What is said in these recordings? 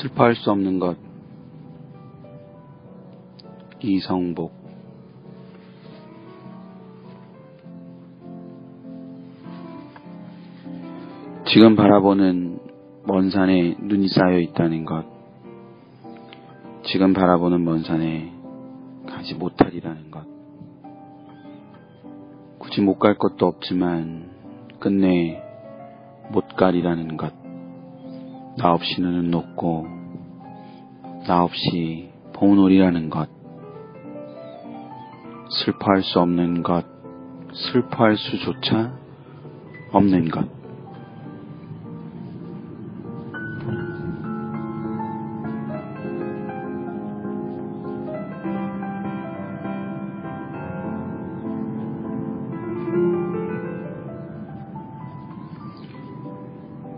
슬퍼할 수 없는 것. 이성복. 지금 바라보는 먼 산에 눈이 쌓여 있다는 것. 지금 바라보는 먼 산에 가지 못하리라는 것. 굳이 못 갈 것도 없지만 끝내 못 가리라는 것. 나 없이 눈은 높고 나 없이 봄놀이라는 것 슬퍼할 수 없는 것 슬퍼할 수조차 없는 것.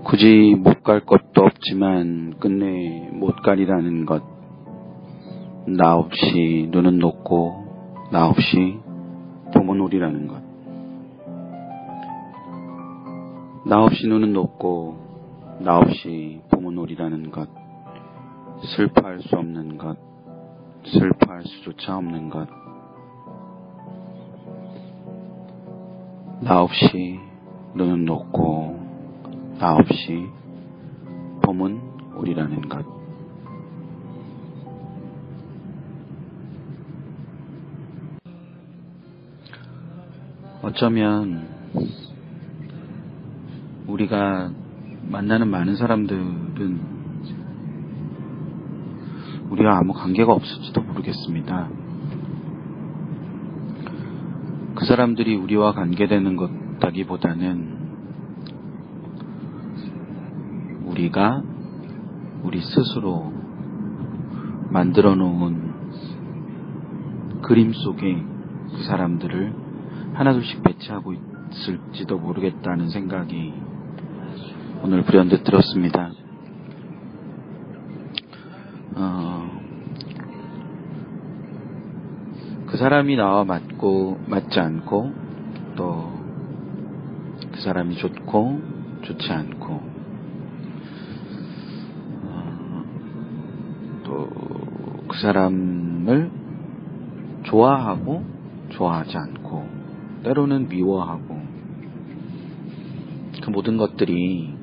굳이 못 갈 것도 없지만 끝내 못 가리라는 것. 나 없이 눈은 높고 나 없이 봄은 오리라는 것. 나 없이 눈은 높고 나 없이 봄은 오리라는 것. 슬퍼할 수 없는 것. 슬퍼할 수조차 없는 것. 나 없이 눈은 높고 나 없이 봄은 오리라는 것. 어쩌면 우리가 만나는 많은 사람들은 우리와 아무 관계가 없을지도 모르겠습니다. 그 사람들이 우리와 관계되는 것다기보다는 우리가 우리 스스로 만들어 놓은 그림 속에 그 사람들을 하나둘씩 배치하고 있을지도 모르겠다는 생각이 오늘 불현듯 들었습니다. 어, 그 사람이 나와 맞고 맞지 않고 또 그 사람이 좋고 좋지 않고 그 사람을 좋아하고 좋아하지 않고 때로는 미워하고 그 모든 것들이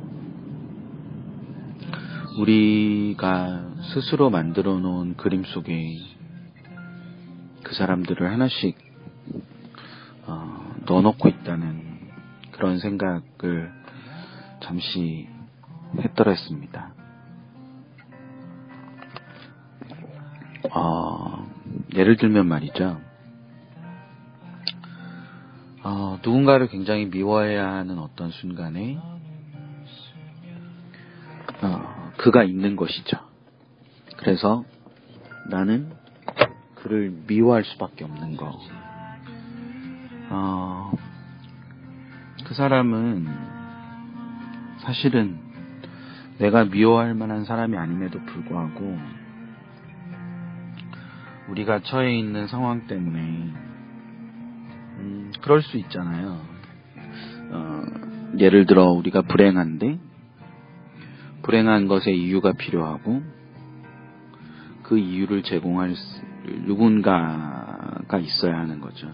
우리가 스스로 만들어 놓은 그림 속에 그 사람들을 하나씩 어, 넣어놓고 있다는 그런 생각을 잠시 했더랬습니다. 어, 예를 들면 말이죠. 어, 누군가를 굉장히 미워해야 하는 어떤 순간에 어, 그가 있는 것이죠. 그래서 나는 그를 미워할 수밖에 없는 거. 어, 그 사람은 사실은 내가 미워할 만한 사람이 아님에도 불구하고 우리가 처해 있는 상황 때문에 음, 그럴 수 있잖아요. 어, 예를 들어 우리가 불행한데 불행한 것에 이유가 필요하고 그 이유를 제공할 수, 누군가가 있어야 하는 거죠.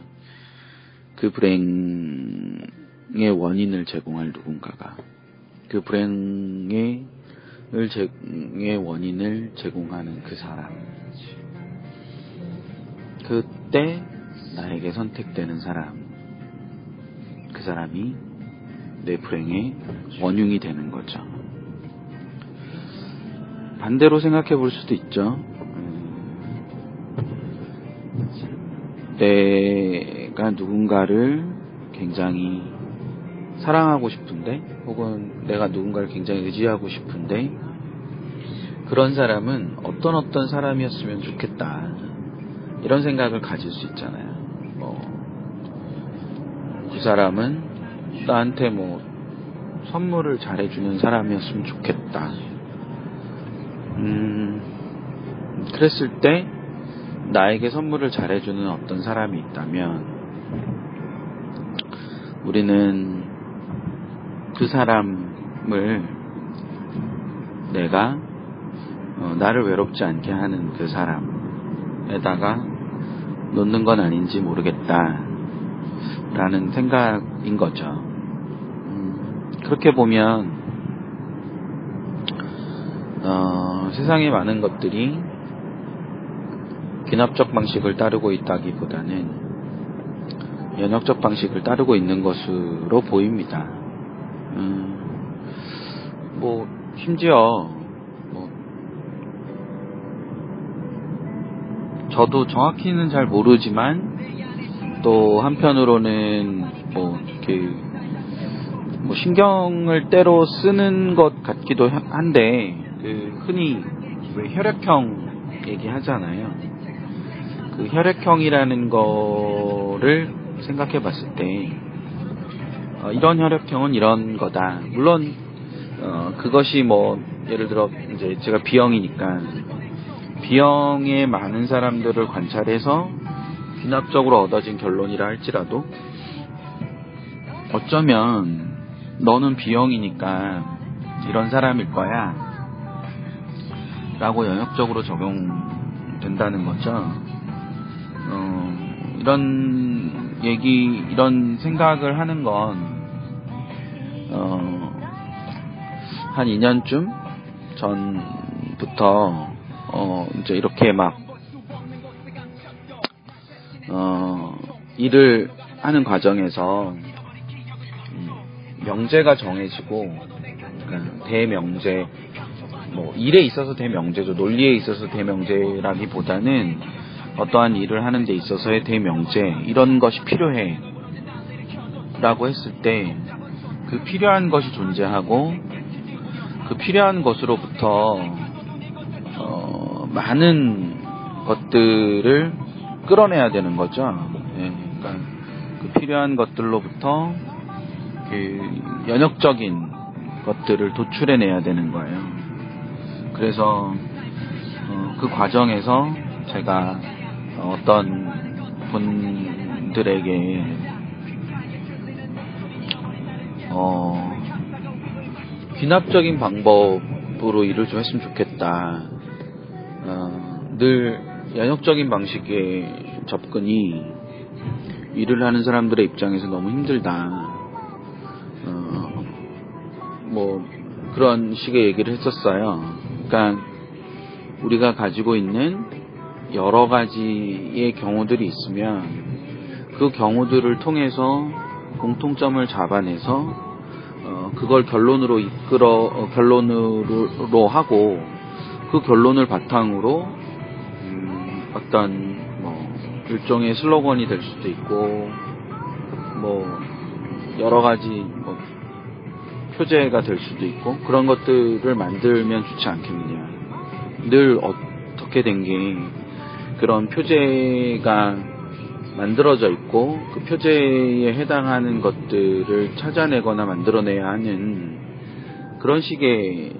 그 불행의 원인을 제공할 누군가가 그 불행의 의 원인을 제공하는 그 사람. 그때 나에게 선택되는 사람, 그 사람이 내 불행의 원흉이 되는 거죠. 반대로 생각해 볼 수도 있죠. 음, 내가 누군가를 굉장히 사랑하고 싶은데, 혹은 내가 누군가를 굉장히 의지하고 싶은데, 그런 사람은 어떤 어떤 사람이었으면 좋겠다. 이런 생각을 가질 수 있잖아요. 뭐, 그 사람은 나한테 뭐, 선물을 잘해주는 사람이었으면 좋겠다. 음, 그랬을 때, 나에게 선물을 잘해주는 어떤 사람이 있다면, 우리는 그 사람을 내가 어, 나를 외롭지 않게 하는 그 사람에다가 놓는 건 아닌지 모르겠다. 라는 생각인 거죠. 음, 그렇게 보면, 어, 세상에 많은 것들이 귀납적 방식을 따르고 있다기보다는 연역적 방식을 따르고 있는 것으로 보입니다. 음, 뭐, 심지어, 뭐, 저도 정확히는 잘 모르지만, 또 한편으로는, 뭐, 이렇게, 뭐, 신경을 때로 쓰는 것 같기도 하- 한데, 그, 흔히, 왜 혈액형 얘기하잖아요. 그 혈액형이라는 거를 생각해 봤을 때, 어, 이런 혈액형은 이런 거다. 물론, 어, 그것이 뭐, 예를 들어, 이제 제가 B형이니까, B형의 많은 사람들을 관찰해서 귀납적으로 얻어진 결론이라 할지라도, 어쩌면, 너는 B형이니까 이런 사람일 거야. 라고 연역적으로 적용된다는 거죠. 어, 이런 얘기, 이런 생각을 하는 건, 어, 한 2년쯤 전부터, 어, 이제 이렇게 막, 어, 일을 하는 과정에서, 음, 명제가 정해지고, 그러니까 대명제, 뭐, 일에 있어서 대명제죠. 논리에 있어서 대명제라기보다는, 어떠한 일을 하는 데 있어서의 대명제, 이런 것이 필요해. 라고 했을 때, 그 필요한 것이 존재하고, 그 필요한 것으로부터, 어, 많은 것들을 끌어내야 되는 거죠. 예, 그러니까, 그 필요한 것들로부터, 그, 연역적인 것들을 도출해내야 되는 거예요. 그래서, 어, 그 과정에서 제가 어떤 분들에게 어, 귀납적인 방법으로 일을 좀 했으면 좋겠다. 어, 늘 연역적인 방식의 접근이 일을 하는 사람들의 입장에서 너무 힘들다. 어, 뭐 그런 식의 얘기를 했었어요. 그러니까 우리가 가지고 있는 여러 가지의 경우들이 있으면 그 경우들을 통해서 공통점을 잡아내서 어, 그걸 결론으로 이끌어 어, 결론으로 하고 그 결론을 바탕으로 음, 어떤 뭐 일종의 슬로건이 될 수도 있고 뭐 여러 가지 뭐 표제가 될 수도 있고 그런 것들을 만들면 좋지 않겠느냐. 늘 어떻게 된 게 그런 표제가 만들어져 있고 그 표제에 해당하는 것들을 찾아내거나 만들어내야 하는 그런 식의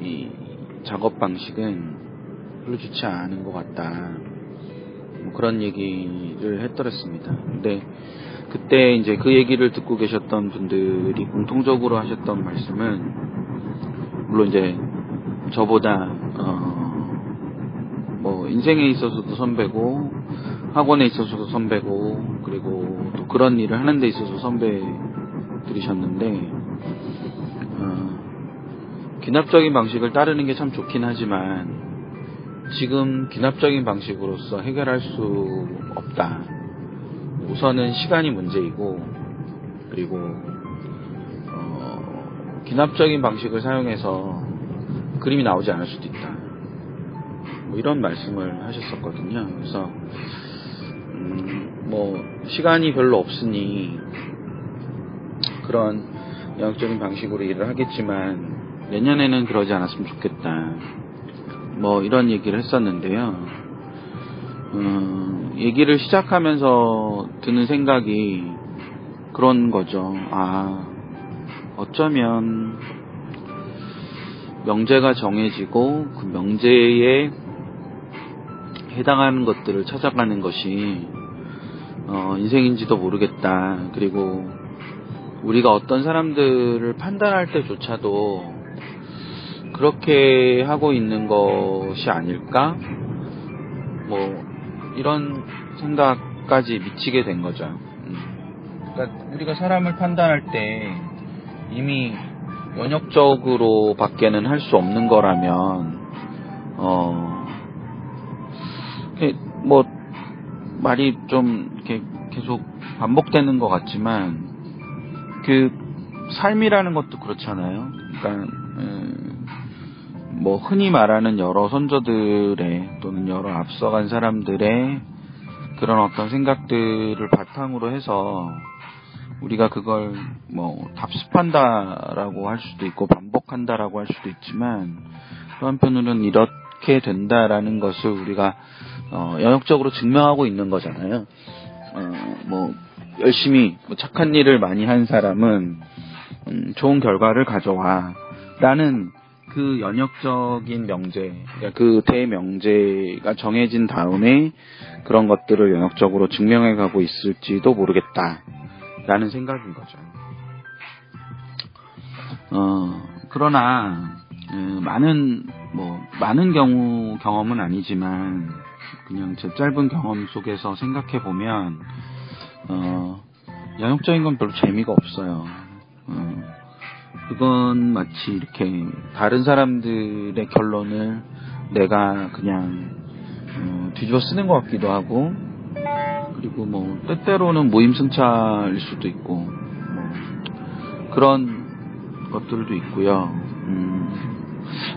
이 작업 방식은 별로 좋지 않은 것 같다. 뭐 그런 얘기를 했더랬습니다. 근데 그때 이제 그 얘기를 듣고 계셨던 분들이 공통적으로 하셨던 말씀은 물론 이제 저보다 어 뭐 인생에 있어서도 선배고 학원에 있어서도 선배고 그리고 또 그런 일을 하는 데 있어서 선배들이셨는데 어, 귀납적인 방식을 따르는 게 참 좋긴 하지만 지금 귀납적인 방식으로서 해결할 수 없다. 우선은 시간이 문제이고 그리고 어, 귀납적인 방식을 사용해서 그림이 나오지 않을 수도 있다. 뭐 이런 말씀을 하셨었거든요. 그래서 음, 뭐 시간이 별로 없으니 그런 영역적인 방식으로 일을 하겠지만 내년에는 그러지 않았으면 좋겠다. 뭐 이런 얘기를 했었는데요. 음, 얘기를 시작하면서 드는 생각이 그런 거죠. 아, 어쩌면 명제가 정해지고 그 명제에 해당하는 것들을 찾아가는 것이 어, 인생인지도 모르겠다. 그리고 우리가 어떤 사람들을 판단할 때조차도 그렇게 하고 있는 것이 아닐까? 뭐 이런 생각까지 미치게 된 거죠. 음. 그러니까 우리가 사람을 판단할 때 이미 원역적으로 밖에는 할 수 없는 거라면 어, 뭐 말이 좀 이렇게 계속 반복되는 것 같지만 그 삶이라는 것도 그렇잖아요. 그러니까 음, 뭐 흔히 말하는 여러 선조들의 또는 여러 앞서간 사람들의 그런 어떤 생각들을 바탕으로 해서 우리가 그걸 뭐 답습한다라고 할 수도 있고 반복한다라고 할 수도 있지만 또 한편으로는 이렇게 된다라는 것을 우리가 어, 영역적으로 증명하고 있는 거잖아요. 어, 뭐 열심히 뭐 착한 일을 많이 한 사람은 음, 좋은 결과를 가져와라는 그 연역적인 명제, 그러니까 그 대명제가 정해진 다음에 그런 것들을 연역적으로 증명해 가고 있을지도 모르겠다라는 생각인 거죠. 어, 그러나 음, 많은 뭐 많은 경우 경험은 아니지만 그냥 제 짧은 경험 속에서 생각해 보면 어, 연역적인 건 별로 재미가 없어요. 어, 그건 마치 이렇게 다른 사람들의 결론을 내가 그냥 어, 뒤집어 쓰는 것 같기도 하고 그리고 뭐 때때로는 무임승차일 수도 있고 뭐 그런 것들도 있고요. 음,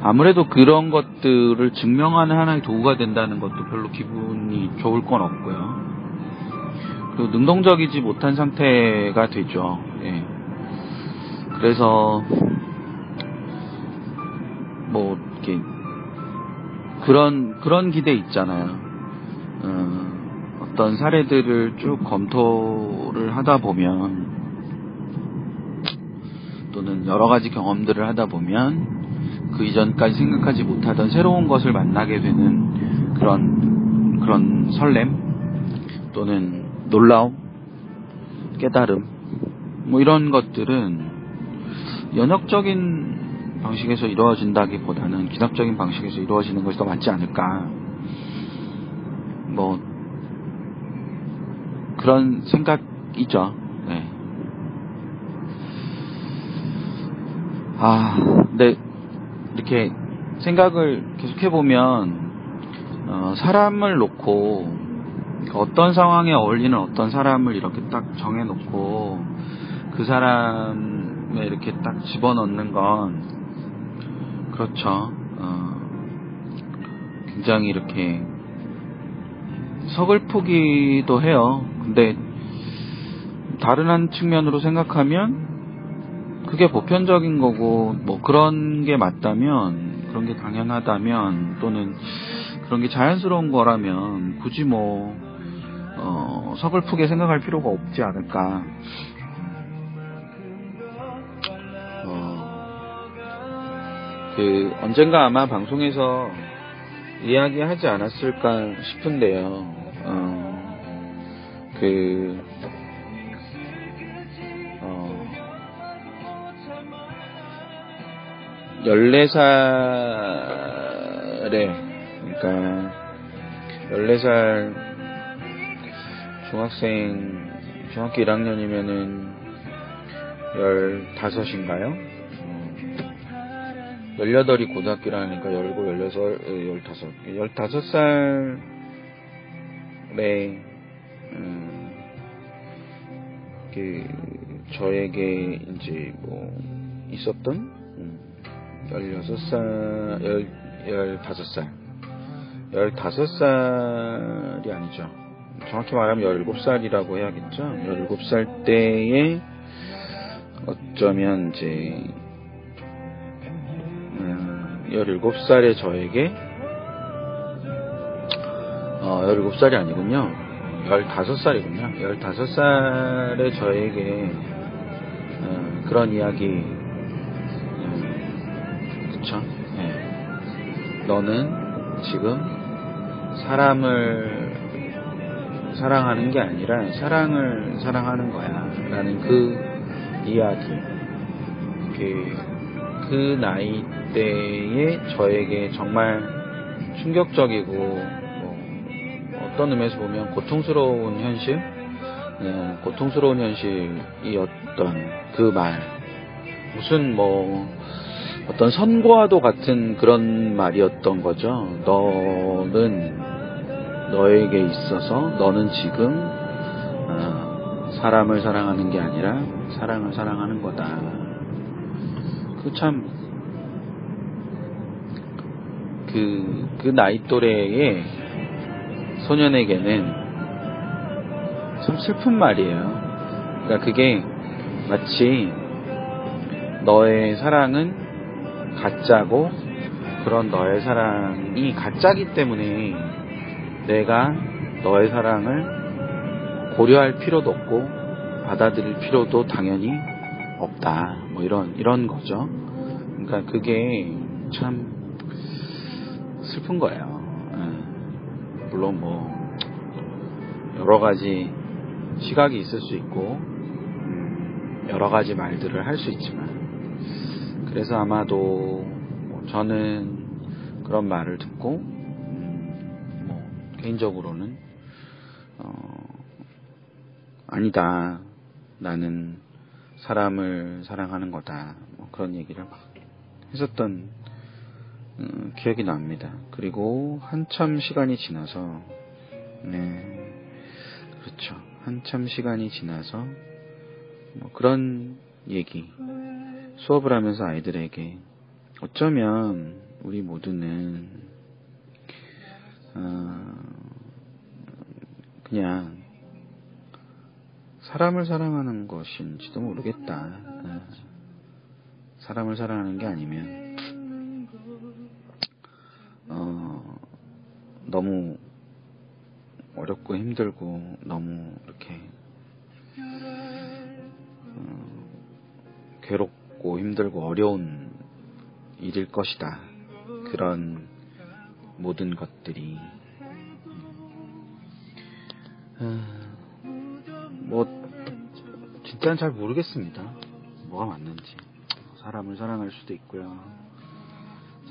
아무래도 그런 것들을 증명하는 하나의 도구가 된다는 것도 별로 기분이 좋을 건 없고요. 그리고 능동적이지 못한 상태가 되죠. 예. 그래서 뭐 이렇게 그런 그런 기대 있잖아요. 어, 어떤 사례들을 쭉 검토를 하다 보면 또는 여러 가지 경험들을 하다 보면 그 이전까지 생각하지 못하던 새로운 것을 만나게 되는 그런 그런 설렘 또는 놀라움, 깨달음 뭐 이런 것들은 연역적인 방식에서 이루어진다기보다는 기납적인 방식에서 이루어지는 것이 더 맞지 않을까. 뭐 그런 생각이죠. 네. 아, 근데 이렇게 생각을 계속 해보면 어, 사람을 놓고 어떤 상황에 어울리는 어떤 사람을 이렇게 딱 정해놓고 그 사람 에 이렇게 딱 집어넣는 건 그렇죠. 어, 굉장히 이렇게 서글프기도 해요. 근데 다른 한 측면으로 생각하면 그게 보편적인 거고 뭐 그런 게 맞다면 그런 게 당연하다면 또는 그런 게 자연스러운 거라면 굳이 뭐 어, 서글프게 생각할 필요가 없지 않을까. 그 언젠가 아마 방송에서 이야기하지 않았을까 싶은데요. 어, 그 14살에, 그러니까, 14살 중학생, 중학교 1학년이면은 15인가요? 어, 18이 고등학교라니까 17, 16, 15. 15살에, 음, 그, 저에게 이제 뭐, 있었던 16살, 15살. 15살이 아니죠. 정확히 말하면 17살이라고 해야겠죠. 17살 때에 어쩌면 이제, 음, 17살의 저에게, 어, 17살이 아니군요. 15살이군요. 15살의 저에게, 어, 그런 이야기, 음, 그쵸? 예. 너는 지금 사람을 사랑하는 게 아니라 사랑을 사랑하는 거야. 라는 그 이야기. 그, 그 나이 때에 저에게 정말 충격적이고, 뭐 어떤 의미에서 보면 고통스러운 현실? 네, 고통스러운 현실이었던 그 말. 무슨 뭐, 어떤 선고와도 같은 그런 말이었던 거죠. 너는 너에게 있어서 너는 지금 어, 사람을 사랑하는 게 아니라 사랑을 사랑하는 거다. 그 참, 그, 그 나이 또래의 소년에게는 참 슬픈 말이에요. 그러니까 그게 마치 너의 사랑은 가짜고 그런 너의 사랑이 가짜기 때문에 내가 너의 사랑을 고려할 필요도 없고 받아들일 필요도 당연히 없다. 뭐 이런 이런 거죠. 그러니까 그게 참 슬픈 거예요. 예. 물론 뭐 여러 가지 시각이 있을 수 있고 음, 여러 가지 말들을 할 수 있지만 그래서 아마도 뭐 저는 그런 말을 듣고 음, 뭐 개인적으로는 어, 아니다 나는 사람을 사랑하는 거다. 뭐 그런 얘기를 막 했었던 음, 기억이 납니다. 그리고 한참 시간이 지나서 네. 그렇죠. 한참 시간이 지나서 뭐 그런 얘기 수업을 하면서 아이들에게 어쩌면 우리 모두는 어, 그냥 사람을 사랑하는 것인지도 모르겠다. 어, 사람을 사랑하는 게 아니면 어, 너무 어렵고 힘들고 너무 이렇게 어, 괴롭고 힘들고 어려운 일일 것이다. 그런 모든 것들이 어, 뭐 진짜는 잘 모르겠습니다. 뭐가 맞는지 사람을 사랑할 수도 있고요.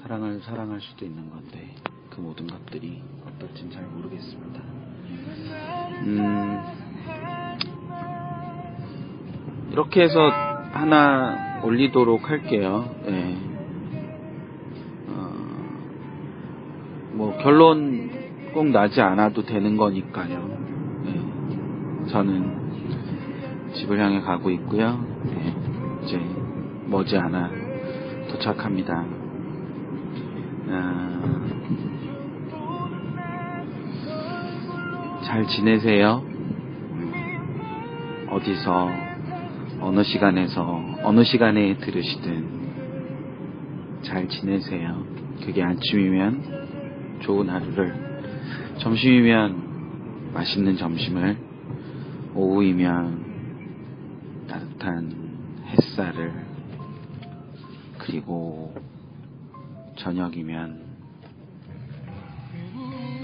사랑을 사랑할 수도 있는 건데 그 모든 것들이 어떨진 잘 모르겠습니다. 음, 이렇게 해서 하나 올리도록 할게요. 예. 어, 뭐 결론 꼭 나지 않아도 되는 거니까요. 예. 저는 집을 향해 가고 있고요. 예. 이제 머지않아 도착합니다. 아, 잘 지내세요. 어디서 어느 시간에서 어느 시간에 들으시든 잘 지내세요. 그게 아침이면 좋은 하루를, 점심이면 맛있는 점심을, 오후이면 따뜻한 햇살을, 그리고 저녁이면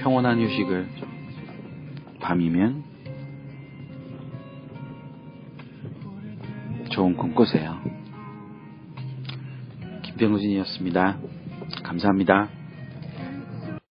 평온한 휴식을, 밤이면 좋은 꿈 꾸세요. 김병우진이었습니다. 감사합니다.